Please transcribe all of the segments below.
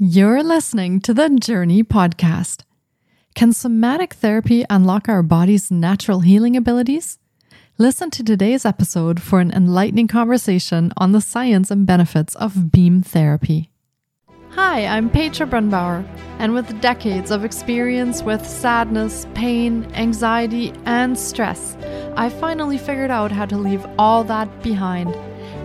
You're listening to the Jōrni Podcast. Can somatic therapy unlock our body's natural healing abilities? Listen to today's episode for an enlightening conversation on the science and benefits of beam therapy. Hi, I'm Petra Brunbauer, and with decades of experience with sadness, pain, anxiety, and stress, I finally figured out how to leave all that behind.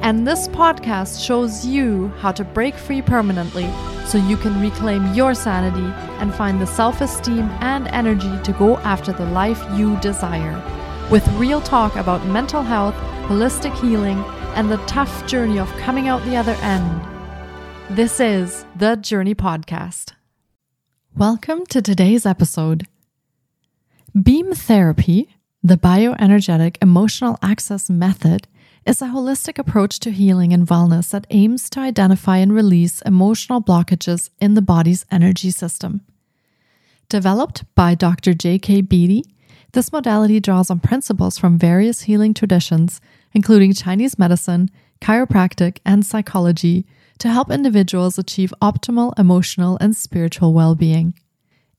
And this podcast shows you how to break free permanently so you can reclaim your sanity and find the self esteem and energy to go after the life you desire. With real talk about mental health, holistic healing, and the tough journey of coming out the other end. This is the Jōrni Podcast. Welcome to today's episode. Beam therapy, the bioenergetic emotional access method, is a holistic approach to healing and wellness that aims to identify and release emotional blockages in the body's energy system. Developed by Dr. J.K. Beattie, this modality draws on principles from various healing traditions, including Chinese medicine, chiropractic, and psychology, to help individuals achieve optimal emotional and spiritual well being.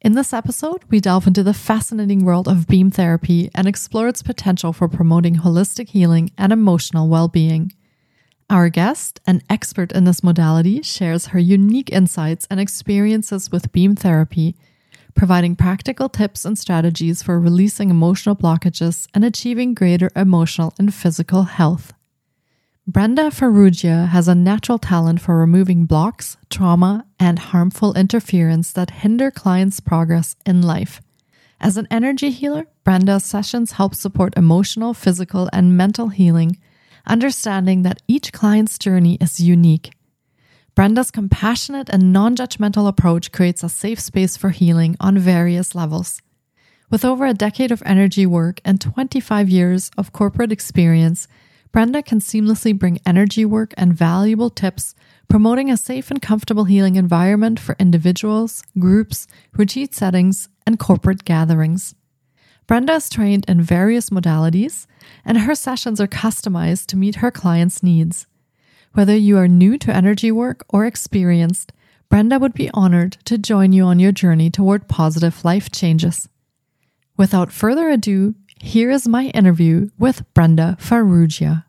In this episode, we delve into the fascinating world of beam therapy and explore its potential for promoting holistic healing and emotional well being. Our guest, an expert in this modality, shares her unique insights and experiences with beam therapy, providing practical tips and strategies for releasing emotional blockages and achieving greater emotional and physical health. Brenda Farrugia has a natural talent for removing blocks, trauma, and harmful interference that hinder clients' progress in life. As an energy healer, Brenda's sessions help support emotional, physical, and mental healing, understanding that each client's journey is unique. Brenda's compassionate and non judgmental approach creates a safe space for healing on various levels. With over a decade of energy work and 25 years of corporate experience, Brenda can seamlessly bring energy work and valuable tips, promoting a safe and comfortable healing environment for individuals, groups, retreat settings, and corporate gatherings. Brenda is trained in various modalities, and her sessions are customized to meet her clients' needs. Whether you are new to energy work or experienced, Brenda would be honored to join you on your journey toward positive life changes. Without further ado, here is my interview with Brenda Farrugia.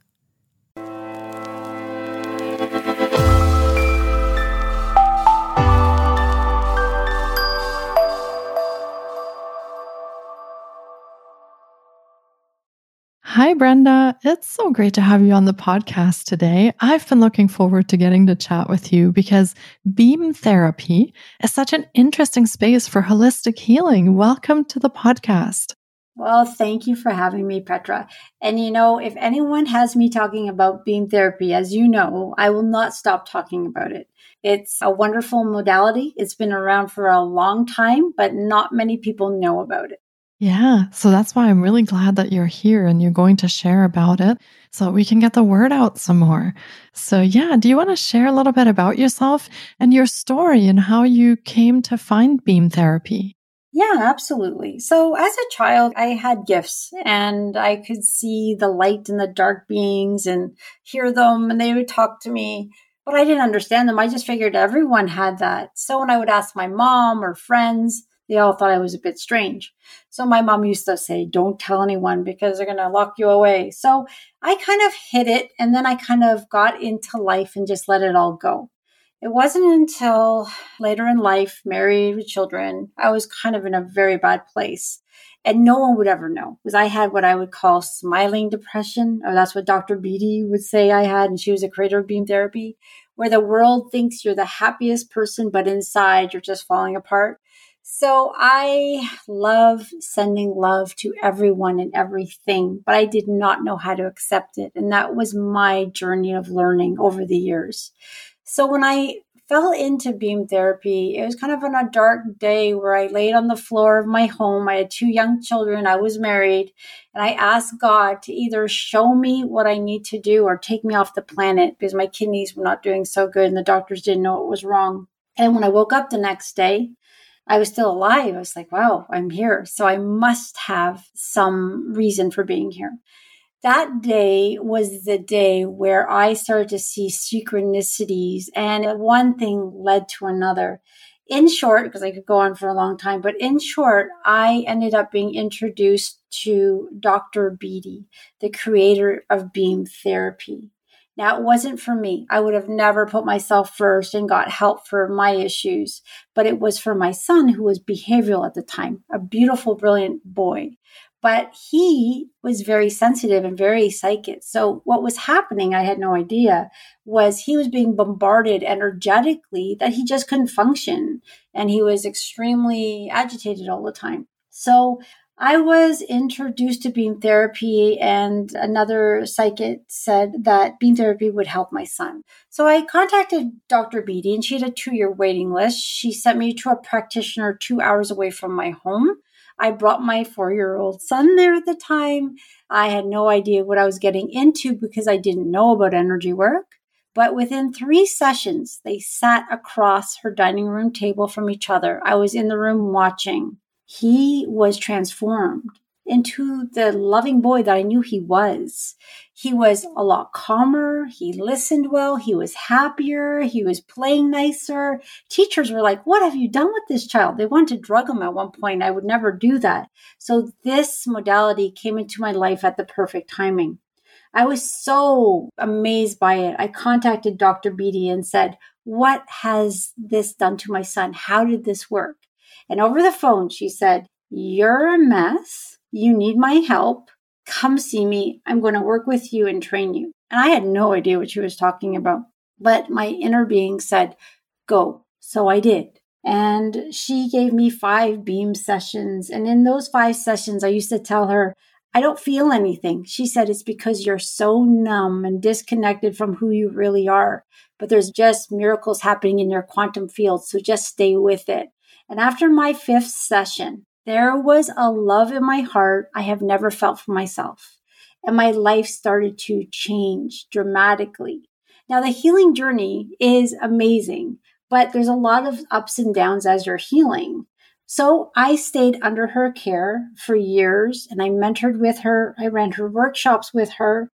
Hi, Brenda. It's so great to have you on the podcast today. I've been looking forward to getting to chat with you because beam therapy is such an interesting space for holistic healing. Welcome to the podcast. Well, thank you for having me, Petra. And you know, if anyone has me talking about beam therapy, as you know, I will not stop talking about it. It's a wonderful modality. It's been around for a long time, but not many people know about it. Yeah. So that's why I'm really glad that you're here and you're going to share about it so we can get the word out some more. So, yeah, do you want to share a little bit about yourself and your story and how you came to find beam therapy? Yeah, absolutely. So as a child, I had gifts and I could see the light and the dark beings and hear them and they would talk to me, but I didn't understand them. I just figured everyone had that. So when I would ask my mom or friends, they all thought I was a bit strange. So my mom used to say, don't tell anyone because they're going to lock you away. So I kind of hid it and then I kind of got into life and just let it all go. It wasn't until later in life, married with children, I was kind of in a very bad place. And no one would ever know because I had what I would call smiling depression, or that's what Dr. Beattie would say I had. And she was a creator of beam therapy, where the world thinks you're the happiest person, but inside you're just falling apart. So I love sending love to everyone and everything, but I did not know how to accept it. And that was my journey of learning over the years. So when I fell into beam therapy, it was kind of on a dark day where I laid on the floor of my home. I had two young children. I was married and I asked God to either show me what I need to do or take me off the planet because my kidneys were not doing so good and the doctors didn't know what was wrong. And when I woke up the next day, I was still alive. I was like, wow, I'm here. So I must have some reason for being here. That day was the day where I started to see synchronicities and one thing led to another. In short, because I could go on for a long time, but in short, I ended up being introduced to Dr. Beattie, the creator of beam therapy. Now, it wasn't for me. I would have never put myself first and got help for my issues, but it was for my son who was behavioral at the time, a beautiful, brilliant boy but he was very sensitive and very psychic. So what was happening, I had no idea, was he was being bombarded energetically that he just couldn't function. And he was extremely agitated all the time. So I was introduced to beam therapy, and another psychic said that beam therapy would help my son. So I contacted Dr. Beattie, and she had a two year waiting list. She sent me to a practitioner two hours away from my home. I brought my four year old son there at the time. I had no idea what I was getting into because I didn't know about energy work. But within three sessions, they sat across her dining room table from each other. I was in the room watching. He was transformed into the loving boy that I knew he was. He was a lot calmer. He listened well. He was happier. He was playing nicer. Teachers were like, What have you done with this child? They wanted to drug him at one point. I would never do that. So this modality came into my life at the perfect timing. I was so amazed by it. I contacted Dr. Beattie and said, What has this done to my son? How did this work? And over the phone, she said, You're a mess you need my help. Come see me. I'm going to work with you and train you. And I had no idea what she was talking about. But my inner being said, go. So I did. And she gave me five beam sessions. And in those five sessions, I used to tell her, I don't feel anything. She said, it's because you're so numb and disconnected from who you really are. But there's just miracles happening in your quantum field. So just stay with it. And after my fifth session, there was a love in my heart I have never felt for myself. And my life started to change dramatically. Now, the healing journey is amazing, but there's a lot of ups and downs as you're healing. So I stayed under her care for years and I mentored with her. I ran her workshops with her.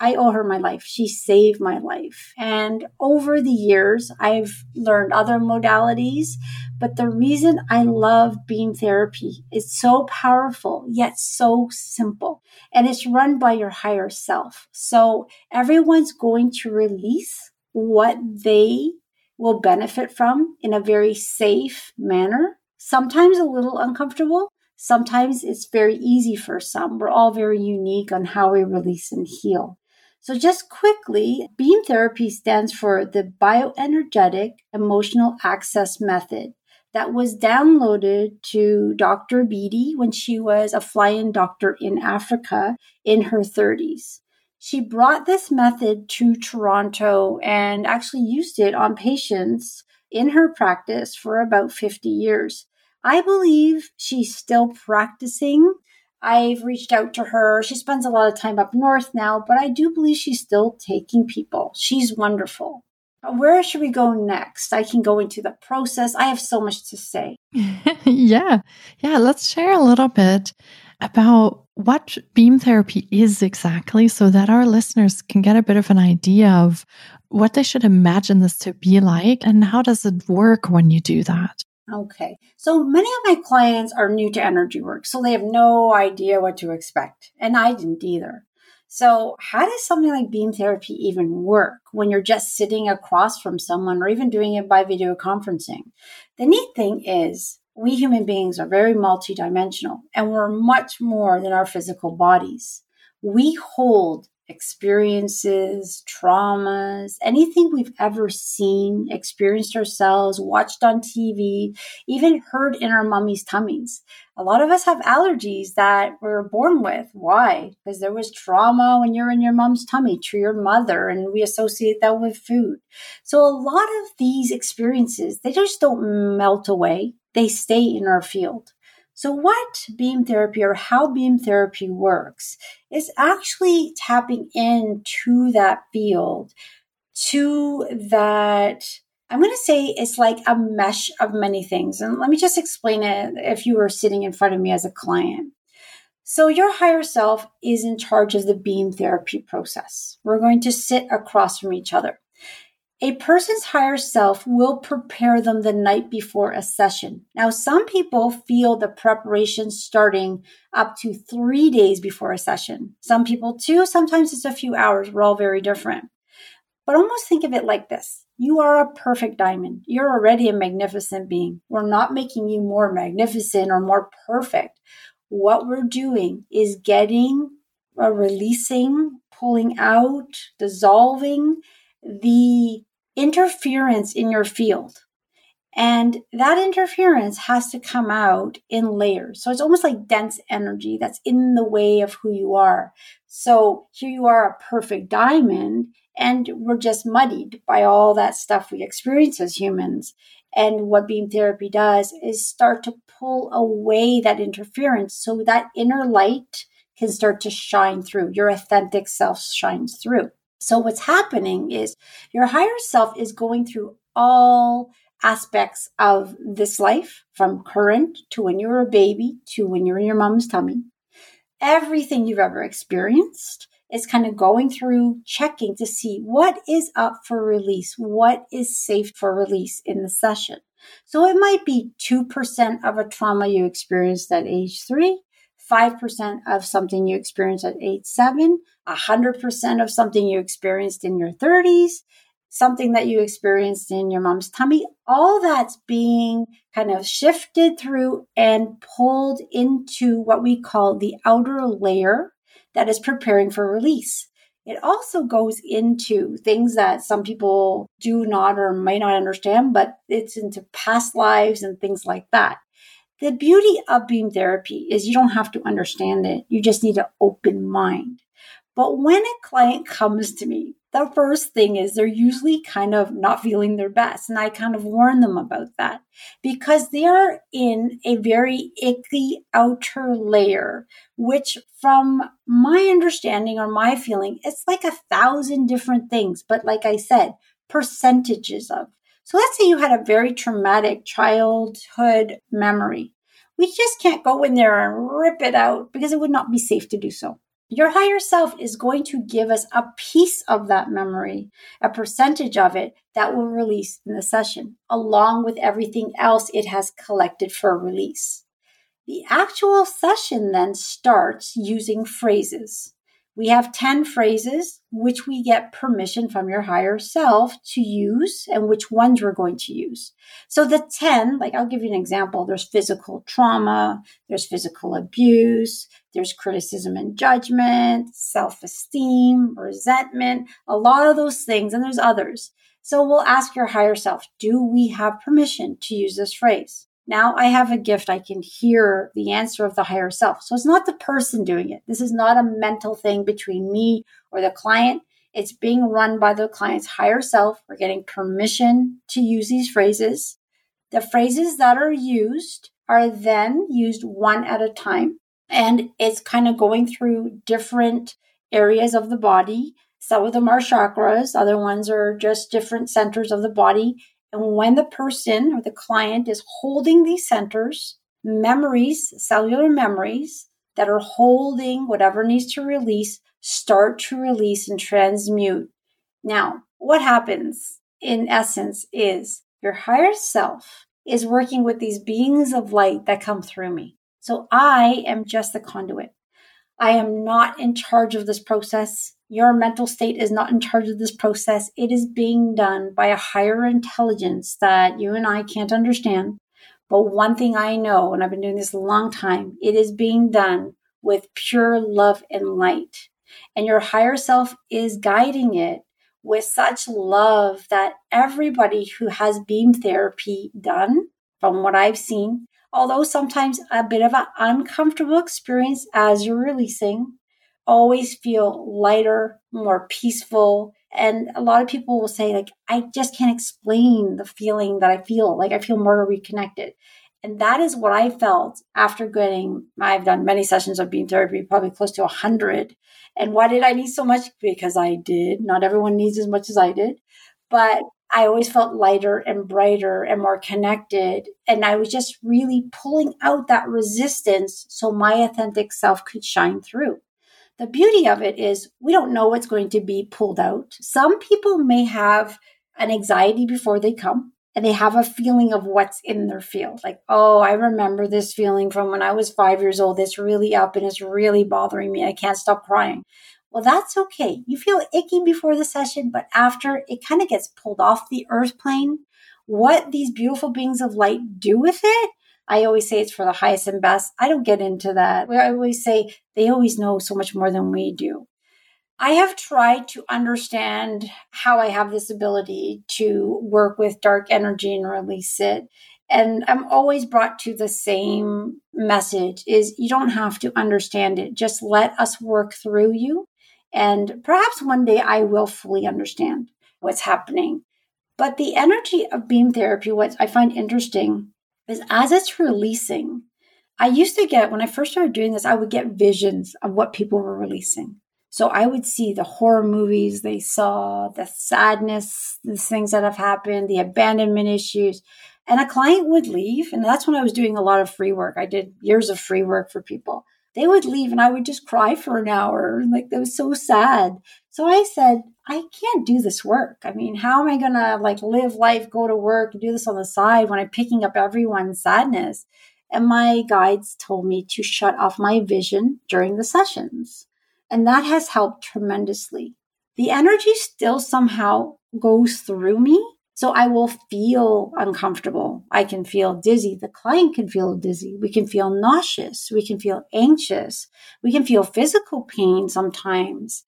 I owe her my life. She saved my life. And over the years, I've learned other modalities. But the reason I love beam therapy is so powerful, yet so simple. And it's run by your higher self. So everyone's going to release what they will benefit from in a very safe manner. Sometimes a little uncomfortable. Sometimes it's very easy for some. We're all very unique on how we release and heal. So, just quickly, beam therapy stands for the bioenergetic emotional access method that was downloaded to Dr. Beattie when she was a fly in doctor in Africa in her 30s. She brought this method to Toronto and actually used it on patients in her practice for about 50 years. I believe she's still practicing I've reached out to her. She spends a lot of time up north now, but I do believe she's still taking people. She's wonderful. Where should we go next? I can go into the process. I have so much to say. yeah. Yeah. Let's share a little bit about what beam therapy is exactly so that our listeners can get a bit of an idea of what they should imagine this to be like and how does it work when you do that. Okay. So many of my clients are new to energy work, so they have no idea what to expect. And I didn't either. So, how does something like beam therapy even work when you're just sitting across from someone or even doing it by video conferencing? The neat thing is, we human beings are very multidimensional and we're much more than our physical bodies. We hold experiences, traumas, anything we've ever seen, experienced ourselves, watched on TV, even heard in our mummy's tummies. A lot of us have allergies that we're born with. Why? Because there was trauma when you're in your mom's tummy to your mother, and we associate that with food. So a lot of these experiences, they just don't melt away. They stay in our field. So, what beam therapy or how beam therapy works is actually tapping into that field, to that. I'm going to say it's like a mesh of many things. And let me just explain it if you were sitting in front of me as a client. So, your higher self is in charge of the beam therapy process. We're going to sit across from each other. A person's higher self will prepare them the night before a session. Now, some people feel the preparation starting up to three days before a session. Some people, too, sometimes it's a few hours. We're all very different. But almost think of it like this you are a perfect diamond. You're already a magnificent being. We're not making you more magnificent or more perfect. What we're doing is getting, uh, releasing, pulling out, dissolving the interference in your field. And that interference has to come out in layers. So it's almost like dense energy that's in the way of who you are. So here you are, a perfect diamond, and we're just muddied by all that stuff we experience as humans. And what beam therapy does is start to pull away that interference so that inner light can start to shine through. Your authentic self shines through. So, what's happening is your higher self is going through all aspects of this life from current to when you were a baby to when you're in your mom's tummy. Everything you've ever experienced is kind of going through checking to see what is up for release, what is safe for release in the session. So it might be 2% of a trauma you experienced at age three, 5% of something you experienced at age seven, 100% of something you experienced in your 30s, something that you experienced in your mom's tummy. All that's being kind of shifted through and pulled into what we call the outer layer that is preparing for release. It also goes into things that some people do not or may not understand, but it's into past lives and things like that. The beauty of beam therapy is you don't have to understand it. You just need an open mind. But when a client comes to me, the first thing is they're usually kind of not feeling their best. And I kind of warn them about that because they're in a very icky outer layer, which from my understanding or my feeling, it's like a thousand different things. But like I said, percentages of. So let's say you had a very traumatic childhood memory. We just can't go in there and rip it out because it would not be safe to do so. Your higher self is going to give us a piece of that memory, a percentage of it that will release in the session, along with everything else it has collected for release. The actual session then starts using phrases. We have 10 phrases which we get permission from your higher self to use and which ones we're going to use. So the 10, like I'll give you an example. There's physical trauma, there's physical abuse, there's criticism and judgment, self-esteem, resentment, a lot of those things, and there's others. So we'll ask your higher self, do we have permission to use this phrase? Now I have a gift. I can hear the answer of the higher self. So it's not the person doing it. This is not a mental thing between me or the client. It's being run by the client's higher self. We're getting permission to use these phrases. The phrases that are used are then used one at a time. And it's kind of going through different areas of the body. Some of them are chakras, other ones are just different centers of the body. And when the person or the client is holding these centers, memories, cellular memories that are holding whatever needs to release, start to release and transmute. Now, what happens in essence is your higher self is working with these beings of light that come through me. So I am just the conduit. I am not in charge of this process. Your mental state is not in charge of this process. It is being done by a higher intelligence that you and I can't understand. But one thing I know, and I've been doing this a long time, it is being done with pure love and light. And your higher self is guiding it with such love that everybody who has beam therapy done, from what I've seen, although sometimes a bit of an uncomfortable experience as you're releasing, always feel lighter, more peaceful. And a lot of people will say, like, I just can't explain the feeling that I feel. Like, I feel more reconnected. And that is what I felt after getting, I've done many sessions of beam therapy, probably close to 100. And why did I need so much? Because I did. Not everyone needs as much as I did. But I always felt lighter and brighter and more connected. And I was just really pulling out that resistance so my authentic self could shine through. The beauty of it is we don't know what's going to be pulled out. Some people may have an anxiety before they come and they have a feeling of what's in their field. Like, oh, I remember this feeling from when I was five years old. It's really up and it's really bothering me. I can't stop crying. Well, that's okay. You feel icky before the session, but after it kind of gets pulled off the earth plane. What these beautiful beings of light do with it, I always say it's for the highest and best. I don't get into that. I always say they always know so much more than we do. I have tried to understand how I have this ability to work with dark energy and release it. And I'm always brought to the same message is you don't have to understand it. Just let us work through you and perhaps one day I will fully understand what's happening. But the energy of beam therapy, what I find interesting is as it's releasing, I used to get, when I first started doing this, I would get visions of what people were releasing. So I would see the horror movies they saw, the sadness, the things that have happened, the abandonment issues. And a client would leave. And that's when I was doing a lot of free work. I did years of free work for people they would leave and I would just cry for an hour. Like that was so sad. So I said, I can't do this work. I mean, how am I going to like live life, go to work, do this on the side when I'm picking up everyone's sadness? And my guides told me to shut off my vision during the sessions. And that has helped tremendously. The energy still somehow goes through me, so I will feel uncomfortable. I can feel dizzy. The client can feel dizzy. We can feel nauseous. We can feel anxious. We can feel physical pain sometimes.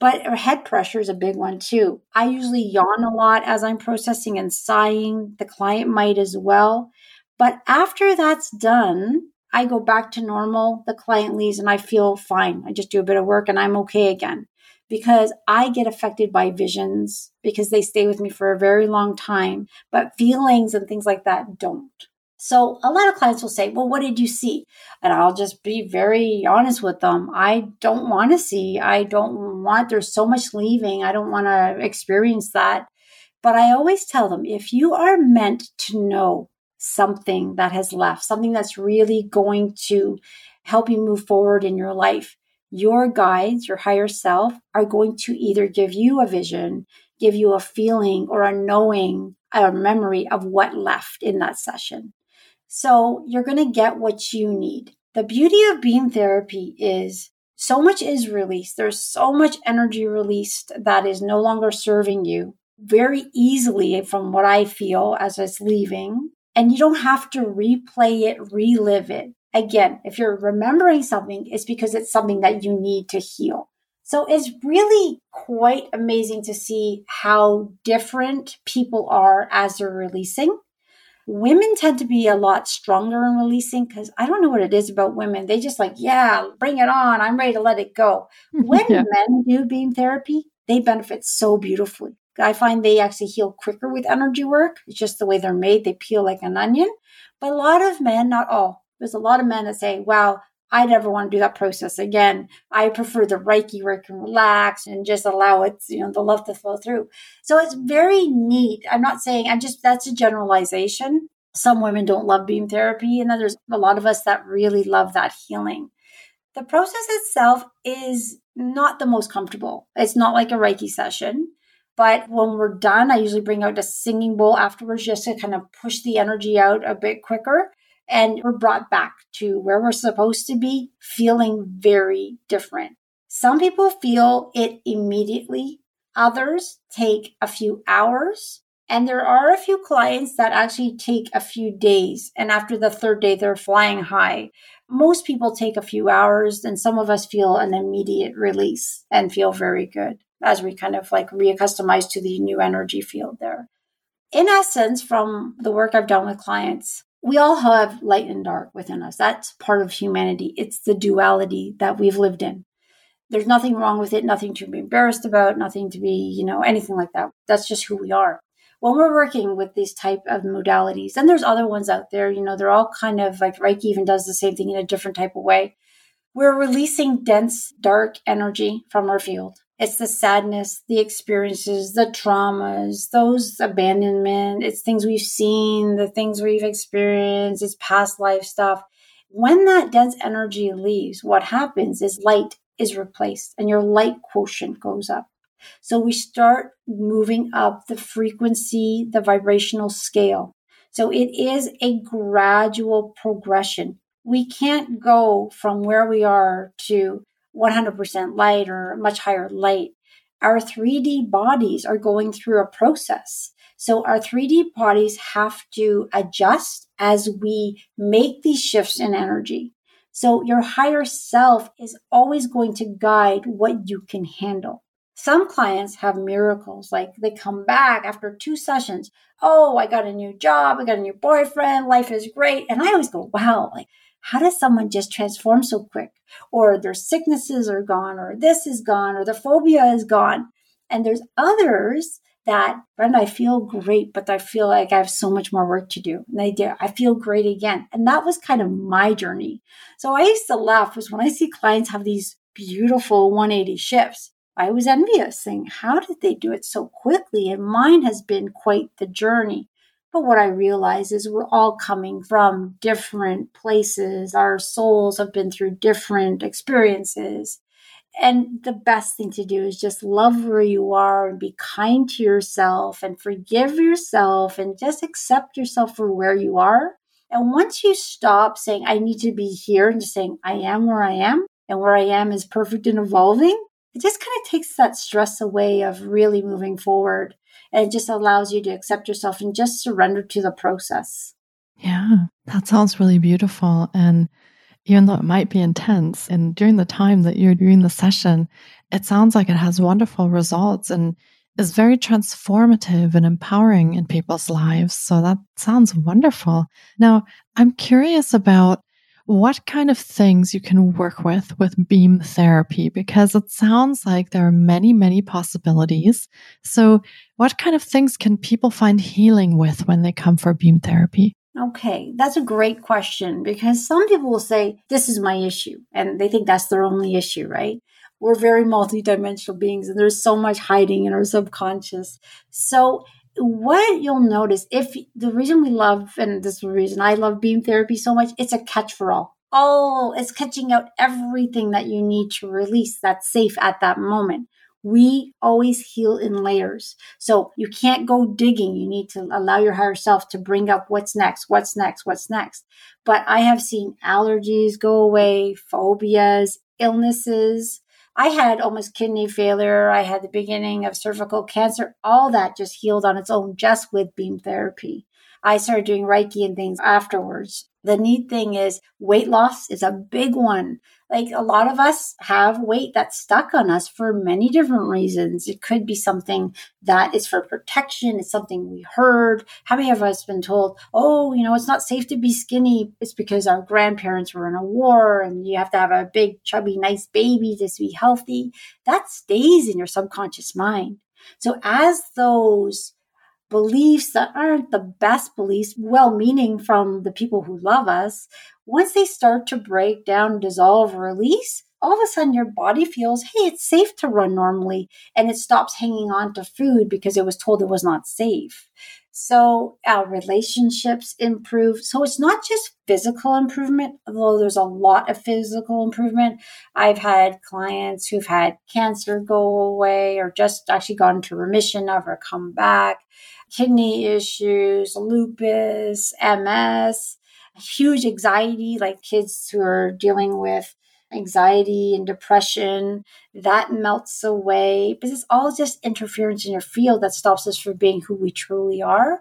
But head pressure is a big one too. I usually yawn a lot as I'm processing and sighing. The client might as well. But after that's done, I go back to normal. The client leaves and I feel fine. I just do a bit of work and I'm okay again because I get affected by visions because they stay with me for a very long time, but feelings and things like that don't. So a lot of clients will say, well, what did you see? And I'll just be very honest with them. I don't want to see. I don't want, there's so much leaving. I don't want to experience that. But I always tell them if you are meant to know something that has left, something that's really going to help you move forward in your life, your guides, your higher self, are going to either give you a vision, give you a feeling, or a knowing, a memory of what left in that session. So you're going to get what you need. The beauty of beam therapy is so much is released. There's so much energy released that is no longer serving you very easily from what I feel as it's leaving. And you don't have to replay it, relive it. Again, if you're remembering something, it's because it's something that you need to heal. So it's really quite amazing to see how different people are as they're releasing. Women tend to be a lot stronger in releasing because I don't know what it is about women. They just like, yeah, bring it on. I'm ready to let it go. When yeah. men do beam therapy, they benefit so beautifully. I find they actually heal quicker with energy work. It's just the way they're made. They peel like an onion. But a lot of men, not all, there's a lot of men that say, wow, I never want to do that process again. I prefer the Reiki where I can relax and just allow it, you know, the love to flow through. So it's very neat. I'm not saying, I'm just, that's a generalization. Some women don't love beam therapy, and then there's a lot of us that really love that healing. The process itself is not the most comfortable. It's not like a Reiki session. But when we're done, I usually bring out a singing bowl afterwards just to kind of push the energy out a bit quicker and we're brought back to where we're supposed to be, feeling very different. Some people feel it immediately, others take a few hours. And there are a few clients that actually take a few days. And after the third day, they're flying high. Most people take a few hours, and some of us feel an immediate release and feel very good as we kind of like reaccustomize to the new energy field there. In essence, from the work I've done with clients, we all have light and dark within us. That's part of humanity. It's the duality that we've lived in. There's nothing wrong with it, nothing to be embarrassed about, nothing to be, you know, anything like that. That's just who we are. When we're working with these type of modalities, and there's other ones out there, you know, they're all kind of like Reiki even does the same thing in a different type of way. We're releasing dense, dark energy from our field. It's the sadness, the experiences, the traumas, those abandonment. It's things we've seen, the things we've experienced, it's past life stuff. When that dense energy leaves, what happens is light is replaced and your light quotient goes up. So we start moving up the frequency, the vibrational scale. So it is a gradual progression. We can't go from where we are to 100% light or much higher light. Our 3D bodies are going through a process. So our 3D bodies have to adjust as we make these shifts in energy. So your higher self is always going to guide what you can handle. Some clients have miracles, like they come back after two sessions. Oh, I got a new job. I got a new boyfriend. Life is great. And I always go, wow, like how does someone just transform so quick? Or their sicknesses are gone, or this is gone, or the phobia is gone. And there's others that, Brenda, I feel great, but I feel like I have so much more work to do. And I did, I feel great again. And that was kind of my journey. So I used to laugh was when I see clients have these beautiful 180 shifts. I was envious, saying, How did they do it so quickly? And mine has been quite the journey. But what I realize is we're all coming from different places. Our souls have been through different experiences. And the best thing to do is just love where you are and be kind to yourself and forgive yourself and just accept yourself for where you are. And once you stop saying, I need to be here and just saying, I am where I am and where I am is perfect and evolving, it just kind of takes that stress away of really moving forward and it just allows you to accept yourself and just surrender to the process. Yeah, that sounds really beautiful. And even though it might be intense, and during the time that you're doing the session, it sounds like it has wonderful results and is very transformative and empowering in people's lives. So that sounds wonderful. Now, I'm curious about what kind of things you can work with with beam therapy because it sounds like there are many, many possibilities. So, what kind of things can people find healing with when they come for beam therapy? Okay, that's a great question because some people will say, This is my issue, and they think that's their only issue, right? We're very multidimensional beings, and there's so much hiding in our subconscious. So, what you'll notice if the reason we love, and this is the reason I love beam therapy so much, it's a catch for all. Oh, it's catching out everything that you need to release that's safe at that moment. We always heal in layers. So you can't go digging. You need to allow your higher self to bring up what's next, what's next, what's next. But I have seen allergies go away, phobias, illnesses, I had almost kidney failure. I had the beginning of cervical cancer. All that just healed on its own just with beam therapy. I started doing Reiki and things afterwards. The neat thing is weight loss is a big one. Like a lot of us have weight that's stuck on us for many different reasons. It could be something that is for protection. It's something we heard. How many of us been told, oh, you know, it's not safe to be skinny. It's because our grandparents were in a war and you have to have a big, chubby, nice baby to be healthy. That stays in your subconscious mind. So as those beliefs that aren't the best beliefs, well meaning from the people who love us, once they start to break down, dissolve, release, all of a sudden your body feels, hey, it's safe to run normally. And it stops hanging on to food because it was told it was not safe. So our relationships improve. So it's not just physical improvement, although there's a lot of physical improvement. I've had clients who've had cancer go away or just actually gone into remission of or come back kidney issues, lupus, MS, huge anxiety, like kids who are dealing with anxiety and depression, that melts away. But it's all just interference in your field that stops us from being who we truly are.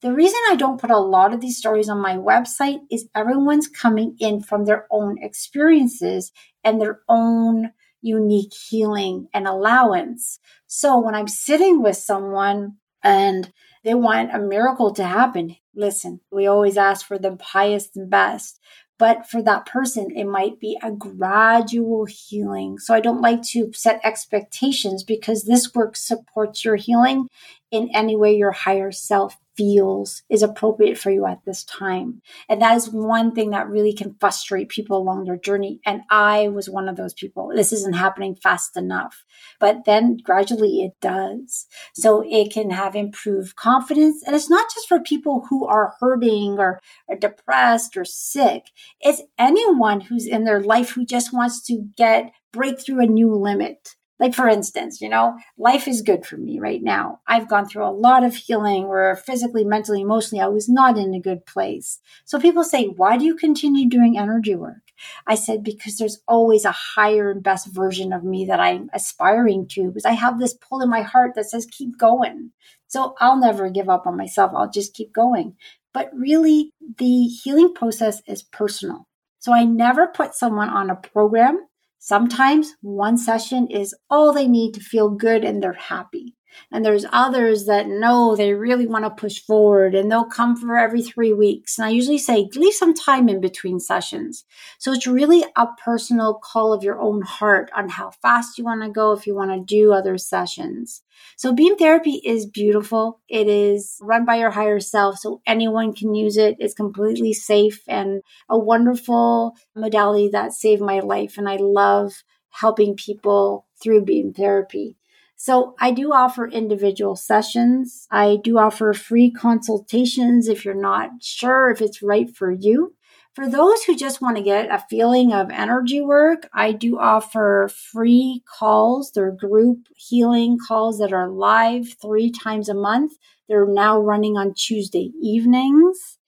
The reason I don't put a lot of these stories on my website is everyone's coming in from their own experiences and their own unique healing and allowance. So when I'm sitting with someone and they want a miracle to happen. Listen, we always ask for the highest and best, but for that person, it might be a gradual healing. So I don't like to set expectations because this work supports your healing in any way your higher self feels is appropriate for you at this time. And that is one thing that really can frustrate people along their journey. And I was one of those people. This isn't happening fast enough. But then gradually it does. So it can have improved confidence. And it's not just for people who are hurting or, or depressed or sick. It's anyone who's in their life who just wants to get break through a new limit like, for instance, you know, life is good for me right now. I've gone through a lot of healing where physically, mentally, emotionally, I was not in a good place. So people say, why do you continue doing energy work? I said, because there's always a higher and best version of me that I'm aspiring to, because I have this pull in my heart that says, keep going. So I'll never give up on myself. I'll just keep going. But really, the healing process is personal. So I never put someone on a program Sometimes one session is all they need to feel good and they're happy. And there's others that know they really want to push forward and they'll come for every three weeks. And I usually say, leave some time in between sessions. So it's really a personal call of your own heart on how fast you want to go if you want to do other sessions. So beam therapy is beautiful. It is run by your higher self. So anyone can use it. It's completely safe and a wonderful modality that saved my life. And I love helping people through beam therapy. So I do offer individual sessions. I do offer free consultations if you're not sure if it's right for you. For those who just want to get a feeling of energy work, I do offer free calls. They're group healing calls that are live three times a month. They're now running on Tuesday evenings.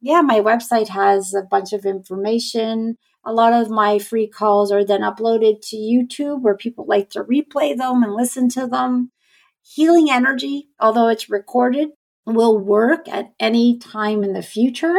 Yeah, my website has a bunch of information a lot of my free calls are then uploaded to YouTube where people like to replay them and listen to them. Healing energy, although it's recorded, will work at any time in the future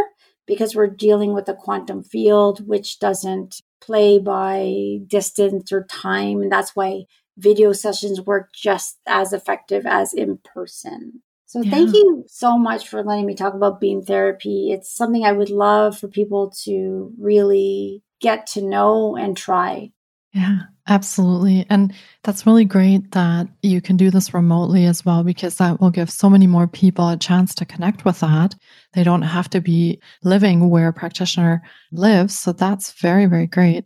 because we're dealing with a quantum field which doesn't play by distance or time. And that's why video sessions work just as effective as in person. So yeah. thank you so much for letting me talk about beam therapy. It's something I would love for people to really get to know and try. Yeah, absolutely. And that's really great that you can do this remotely as well, because that will give so many more people a chance to connect with that. They don't have to be living where a practitioner lives. So that's very, very great.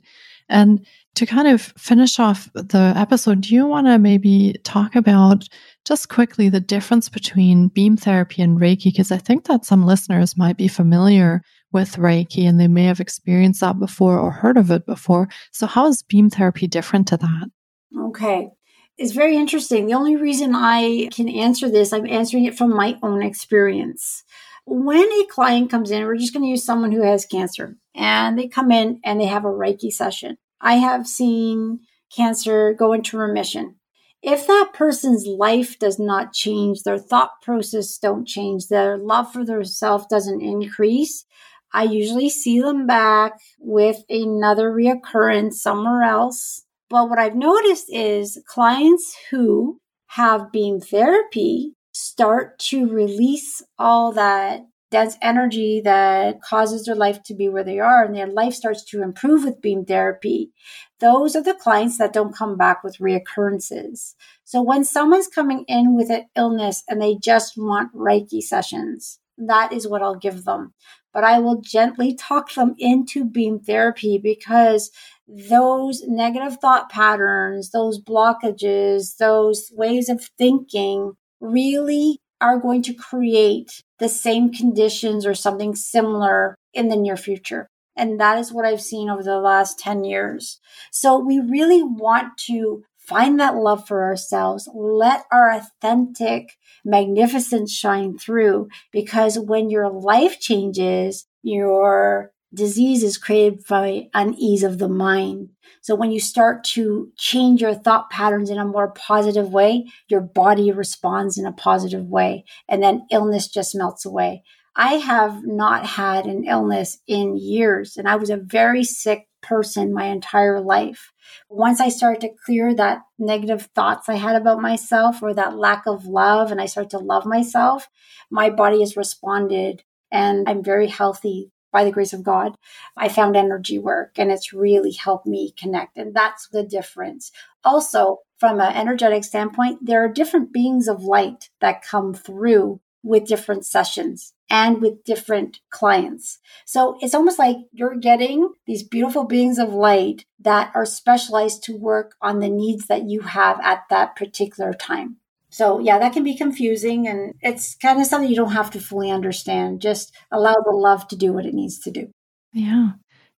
And to kind of finish off the episode, do you want to maybe talk about just quickly the difference between beam therapy and Reiki? Because I think that some listeners might be familiar with Reiki and they may have experienced that before or heard of it before. So, how is beam therapy different to that? Okay. It's very interesting. The only reason I can answer this, I'm answering it from my own experience. When a client comes in, we're just going to use someone who has cancer and they come in and they have a Reiki session. I have seen cancer go into remission. If that person's life does not change, their thought process don't change, their love for their self doesn't increase, I usually see them back with another reoccurrence somewhere else. But what I've noticed is clients who have beam therapy start to release all that dense energy that causes their life to be where they are and their life starts to improve with beam therapy. Those are the clients that don't come back with reoccurrences. So when someone's coming in with an illness and they just want Reiki sessions, that is what I'll give them but I will gently talk them into beam therapy because those negative thought patterns, those blockages, those ways of thinking really are going to create the same conditions or something similar in the near future. And that is what I've seen over the last 10 years. So we really want to find that love for ourselves, let our authentic magnificence shine through because when your life changes, your disease is created by unease of the mind. So when you start to change your thought patterns in a more positive way, your body responds in a positive way and then illness just melts away. I have not had an illness in years and I was a very sick person my entire life. Once I started to clear that negative thoughts I had about myself or that lack of love, and I started to love myself, my body has responded and I'm very healthy by the grace of God. I found energy work and it's really helped me connect. And that's the difference. Also, from an energetic standpoint, there are different beings of light that come through with different sessions and with different clients. So it's almost like you're getting these beautiful beings of light that are specialized to work on the needs that you have at that particular time. So yeah, that can be confusing and it's kind of something you don't have to fully understand. Just allow the love to do what it needs to do. Yeah.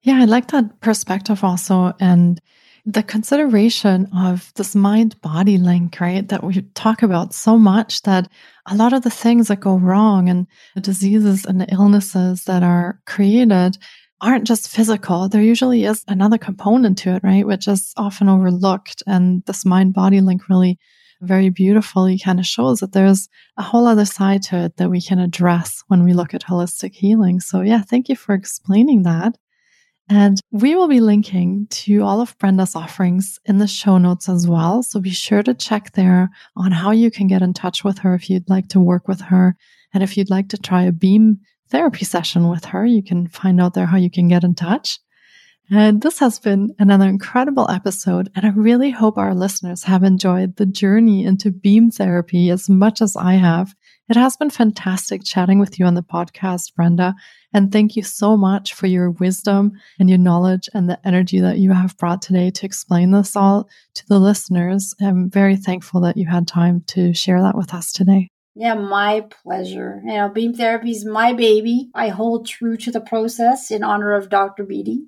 Yeah, I like that perspective also. And the consideration of this mind body link, right? That we talk about so much that a lot of the things that go wrong and the diseases and the illnesses that are created aren't just physical. There usually is another component to it, right? Which is often overlooked. And this mind body link really very beautifully kind of shows that there's a whole other side to it that we can address when we look at holistic healing. So, yeah, thank you for explaining that. And we will be linking to all of Brenda's offerings in the show notes as well. So be sure to check there on how you can get in touch with her if you'd like to work with her. And if you'd like to try a beam therapy session with her, you can find out there how you can get in touch. And this has been another incredible episode. And I really hope our listeners have enjoyed the journey into beam therapy as much as I have. It has been fantastic chatting with you on the podcast, Brenda. And thank you so much for your wisdom and your knowledge and the energy that you have brought today to explain this all to the listeners. I'm very thankful that you had time to share that with us today. Yeah, my pleasure. You know, beam therapy is my baby. I hold true to the process in honor of Dr. Beattie.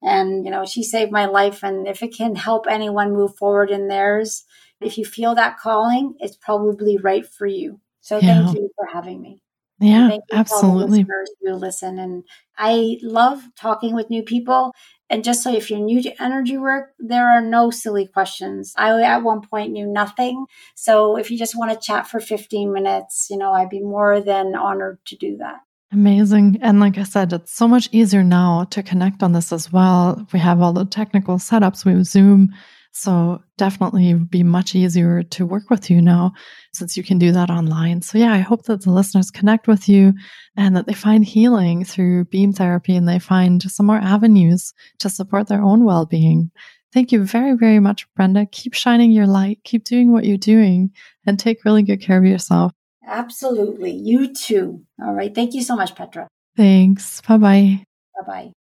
And, you know, she saved my life. And if it can help anyone move forward in theirs, if you feel that calling, it's probably right for you. So yeah. thank you for having me. Yeah, absolutely. Who listen, and I love talking with new people. And just so if you're new to energy work, there are no silly questions. I at one point knew nothing. So if you just want to chat for 15 minutes, you know, I'd be more than honored to do that. Amazing. And like I said, it's so much easier now to connect on this as well. We have all the technical setups. We have Zoom so definitely be much easier to work with you now since you can do that online. So yeah, I hope that the listeners connect with you and that they find healing through beam therapy and they find some more avenues to support their own well-being. Thank you very, very much, Brenda. Keep shining your light, keep doing what you're doing, and take really good care of yourself. Absolutely. You too. All right. Thank you so much, Petra. Thanks. Bye bye. Bye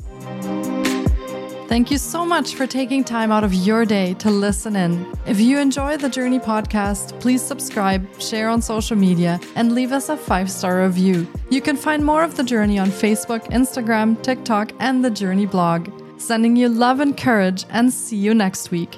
bye. Thank you so much for taking time out of your day to listen in. If you enjoy the Jōrni podcast, please subscribe, share on social media, and leave us a five star review. You can find more of the Jōrni on Facebook, Instagram, TikTok, and the Jōrni blog. Sending you love and courage, and see you next week.